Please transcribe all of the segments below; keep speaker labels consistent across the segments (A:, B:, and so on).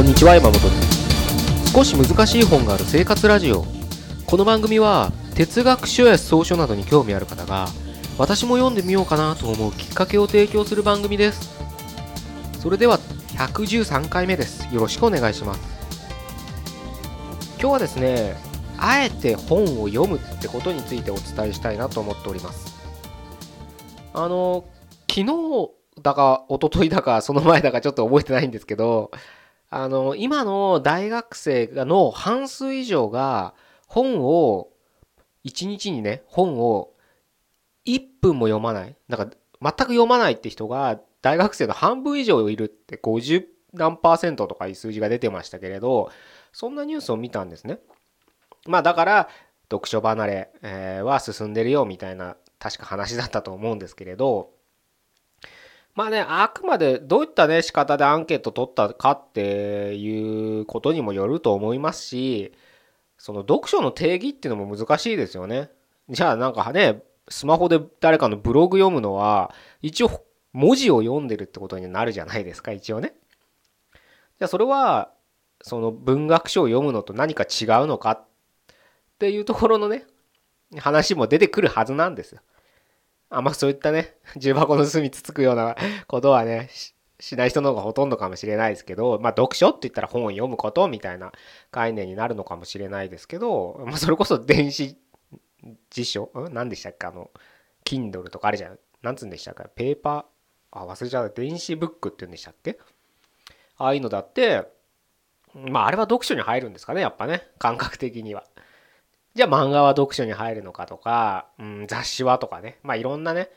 A: こんにちは山本です。少し難しい本がある生活ラジオ。この番組は哲学書や草書などに興味ある方が私も読んでみようかなと思うきっかけを提供する番組です。それでは113回目です。よろしくお願いします。今日はですねあえて本を読むってことについてお伝えしたいなと思っております。あの昨日だか一昨日だかその前だかちょっと覚えてないんですけどあの今の大学生の半数以上が本を1日にね本を1分も読まないなんか全く読まないって人が大学生の半分以上いるって50何パーセントとかいう数字が出てましたけれどそんなニュースを見たんですね。まあだから読書離れ、は進んでるよみたいな確か話だったと思うんですけれどまあねあくまでどういったね仕方でアンケート取ったかっていうことにもよると思いますしその読書の定義っていうのも難しいですよね。じゃあなんかねスマホで誰かのブログ読むのは一応文字を読んでるってことになるじゃないですか一応ね。じゃあそれはその文学書を読むのと何か違うのかっていうところのね話も出てくるはずなんですよ。あんまそういったね 重箱の隅つつくような ことはねしない人の方がほとんどかもしれないですけど、まあ読書って言ったら本を読むことみたいな概念になるのかもしれないですけど、まあ、それこそ 電子辞書ん何でしたっけ？あの Kindle とかあるじゃん。何つうんでしたっけ？ペーパー？あ忘れちゃう電子ブックって言うんでしたっけ？ああいうのだってまああれは読書に入るんですかねやっぱね。感覚的には。じゃあ漫画は読書に入るのかとか、うん、雑誌はとかねまあいろんなね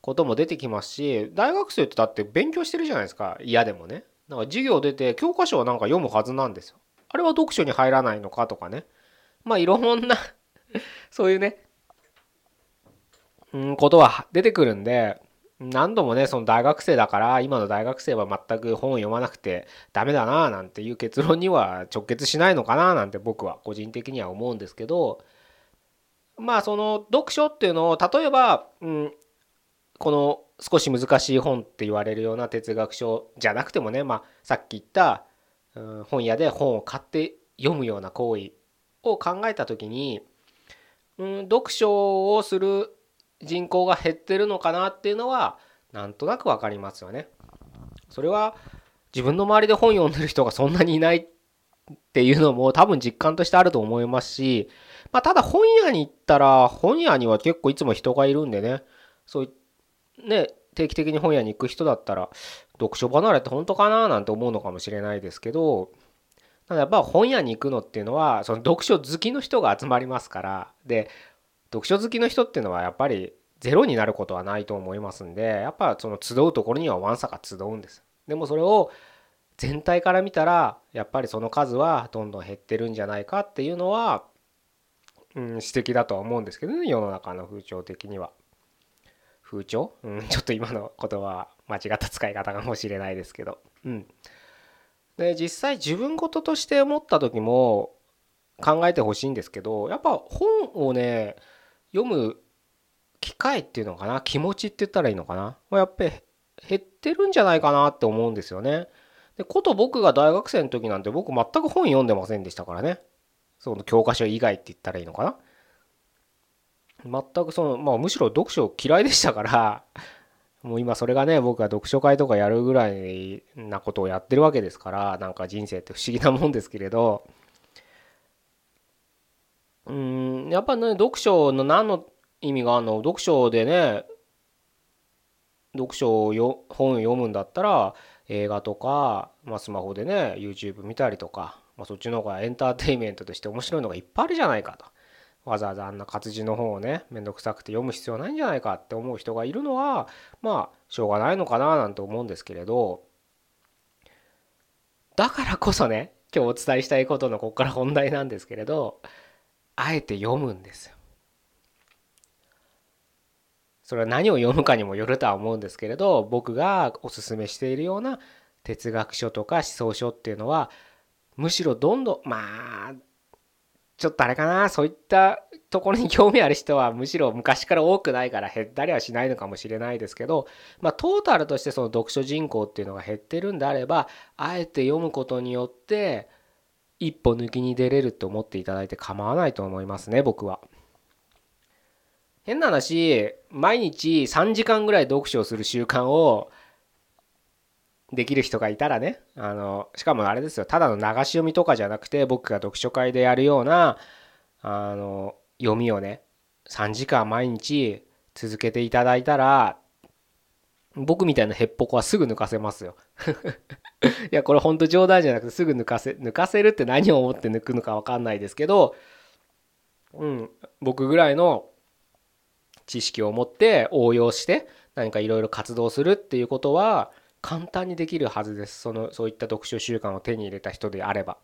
A: ことも出てきますし大学生ってだって勉強してるじゃないですか嫌でもね。なんか授業出て教科書はなんか読むはずなんですよ。あれは読書に入らないのかとかね。まあいろんな そういうね、うん、ことは出てくるんで、何度もね、その大学生だから、今の大学生は全く本を読まなくてダメだな、なんていう結論には直結しないのかな、なんて僕は個人的には思うんですけど、まあその読書っていうのを、例えば、うん、この少し難しい本って言われるような哲学書じゃなくてもね、まあさっき言った、うん、本屋で本を買って読むような行為を考えた時に、うん、読書をする人口が減ってるのかなっていうのはなんとなく分かりますよね。それは自分の周りで本読んでる人がそんなにいないっていうのも多分実感としてあると思いますし、まあ、ただ本屋に行ったら本屋には結構いつも人がいるんでねそうね定期的に本屋に行く人だったら読書離れって本当かななんて思うのかもしれないですけどやっぱ本屋に行くのっていうのはその読書好きの人が集まりますからで読書好きの人っていうのはやっぱりゼロになることはないと思いますんでやっぱその集うところにはわんさか集うんです。でもそれを全体から見たらやっぱりその数はどんどん減ってるんじゃないかっていうのは、うん、指摘だとは思うんですけどね世の中の風潮的には。風潮、うん、ちょっと今の言葉間違った使い方かもしれないですけど。うん。で実際自分事として思った時も考えてほしいんですけどやっぱ本をね読む機会っていうのかな？気持ちって言ったらいいのかな？やっぱり減ってるんじゃないかなって思うんですよね。でこと僕が大学生の時なんて僕全く本読んでませんでしたからね。その教科書以外って言ったらいいのかな？全くそのまあむしろ読書嫌いでしたから。もう今それがね僕が読書会とかやるぐらいなことをやってるわけですからなんか人生って不思議なもんですけれどうんやっぱね読書の何の意味があるの？読書でね読書をよ本を読むんだったら映画とか、まあ、スマホでね YouTube 見たりとか、まあ、そっちの方がエンターテインメントとして面白いのがいっぱいあるじゃないかと。わざわざあんな活字の本をね面倒くさくて読む必要ないんじゃないかって思う人がいるのはまあしょうがないのかななんて思うんですけれど。だからこそね今日お伝えしたいことのここから本題なんですけれど。あえて読むんですよ。それは何を読むかにもよるとは思うんですけれど僕がおすすめしているような哲学書とか思想書っていうのはむしろどんどんまあちょっとあれかなそういったところに興味ある人はむしろ昔から多くないから減ったりはしないのかもしれないですけど、まあ、トータルとしてその読書人口っていうのが減ってるんであればあえて読むことによって一歩抜きに出れると思っていただいて構わないと思いますね僕は。変な話毎日3時間ぐらい読書をする習慣をできる人がいたらねあのしかもあれですよただの流し読みとかじゃなくて僕が読書会でやるようなあの読みをね3時間毎日続けていただいたら僕みたいなヘッポコはすぐ抜かせますよ いやこれほんと冗談じゃなくてすぐ抜かせ抜かせるって何を思って抜くのか分かんないですけどうん僕ぐらいの知識を持って応用して何かいろいろ活動するっていうことは簡単にできるはずですそのそういった読書習慣を手に入れた人であれば。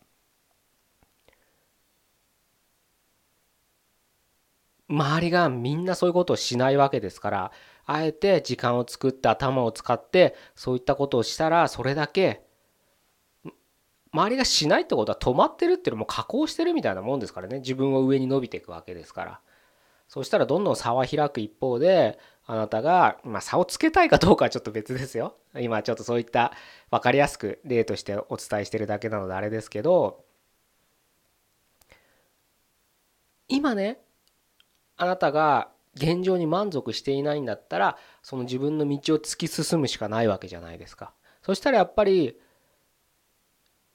A: 周りがみんなそういうことをしないわけですからあえて時間を作って頭を使ってそういったことをしたらそれだけ周りがしないってことは止まってるっていうのも加工してるみたいなもんですからね。自分を上に伸びていくわけですから。そしたらどんどん差は開く一方であなたが、まあ、差をつけたいかどうかはちょっと別ですよ。今ちょっとそういった分かりやすく例としてお伝えしてるだけなのであれですけど。今ねあなたが現状に満足していないんだったらその自分の道を突き進むしかないわけじゃないですか。そしたらやっぱり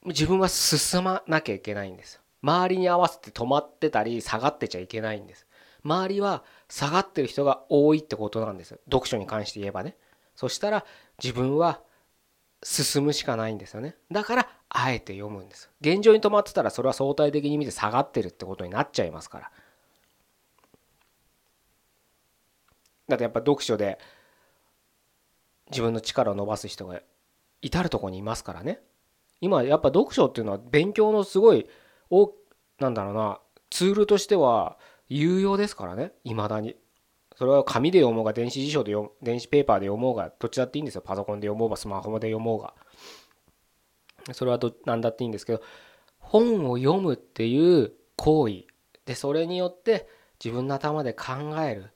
A: 自分は進まなきゃいけないんです。周りに合わせて止まってたり下がってちゃいけないんです。周りは下がってる人が多いってことなんです。読書に関して言えばね。そしたら自分は進むしかないんですよね。だからあえて読むんです。現状に止まってたらそれは相対的に見て下がってるってことになっちゃいますから。だってやっぱ読書で自分の力を伸ばす人が至る所にいますからね。今やっぱ読書っていうのは勉強のすごいおなんだろうなツールとしては有用ですからね。いまだに。それは紙で読もうが電子辞書で読電子ペーパーで読もうがどっちだっていいんですよ。パソコンで読もうがスマホで読もうが。それはど何だっていいんですけど本を読むっていう行為。でそれによって自分の頭で考える。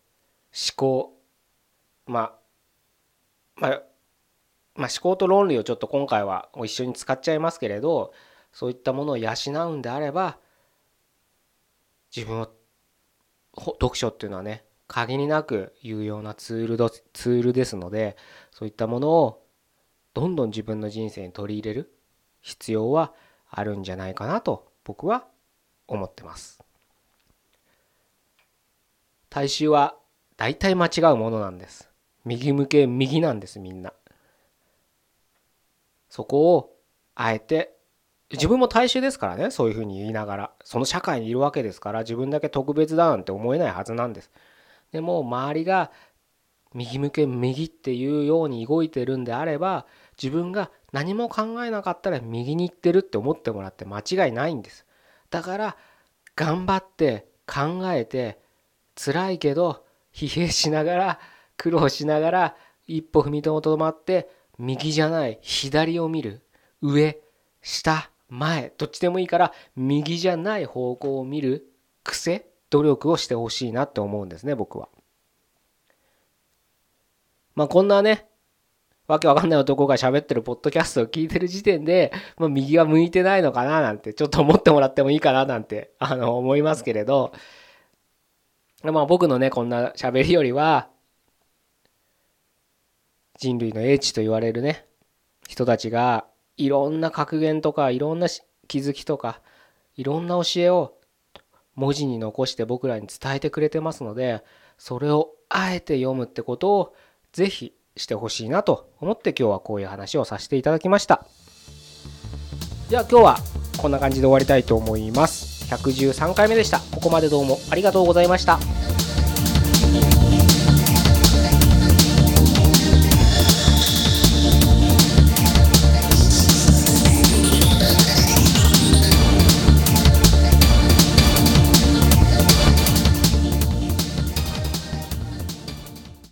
A: 思考まあまあまあ、思考と論理をちょっと今回は一緒に使っちゃいますけれどそういったものを養うんであれば自分を読書っていうのはね限りなく有用なツールツールですのでそういったものをどんどん自分の人生に取り入れる必要はあるんじゃないかなと僕は思ってます。大衆は大体間違うものなんです。右向け右なんですみんな。そこをあえて自分も大衆ですからねそういうふうに言いながら。その社会にいるわけですから自分だけ特別だなんて思えないはずなんです。でも周りが右向け右っていうように動いてるんであれば自分が何も考えなかったら右に行ってるって思ってもらって間違いないんです。だから頑張って考えて辛いけど疲弊しながら苦労しながら一歩踏みともとまって右じゃない左を見る上下前どっちでもいいから右じゃない方向を見る癖努力をしてほしいなって思うんですね僕は。まあこんなねわけわかんない男が喋ってるポッドキャストを聞いてる時点で、まあ、右が向いてないのかななんてちょっと思ってもらってもいいかななんてあの思いますけれどまあ僕のねこんな喋りよりは人類の英知と言われるね人たちがいろんな格言とかいろんな気づきとかいろんな教えを文字に残して僕らに伝えてくれてますのでそれをあえて読むってことをぜひしてほしいなと思って今日はこういう話をさせていただきました。では今日はこんな感じで終わりたいと思います。113回目でした。ここまでどうもありがとうございました。